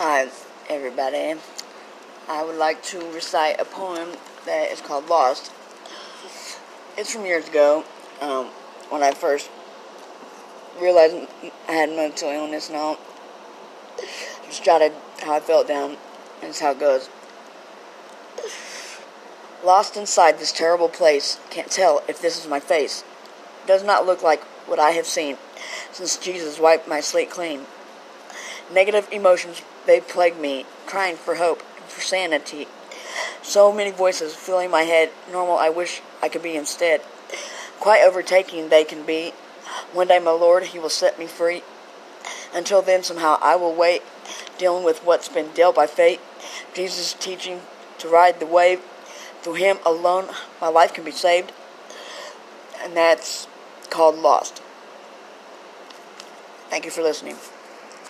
Hi, everybody. I would like to recite a poem that is called Lost. It's from years ago um, when I first realized I had mental illness and all. I just jotted how I felt down, and it's how it goes. Lost inside this terrible place, can't tell if this is my face. Does not look like what I have seen since Jesus wiped my slate clean. Negative emotions, they plague me, crying for hope and for sanity. So many voices filling my head, normal I wish I could be instead. Quite overtaking they can be. One day, my Lord, He will set me free. Until then, somehow I will wait, dealing with what's been dealt by fate. Jesus' teaching to ride the wave. Through Him alone, my life can be saved. And that's called Lost. Thank you for listening.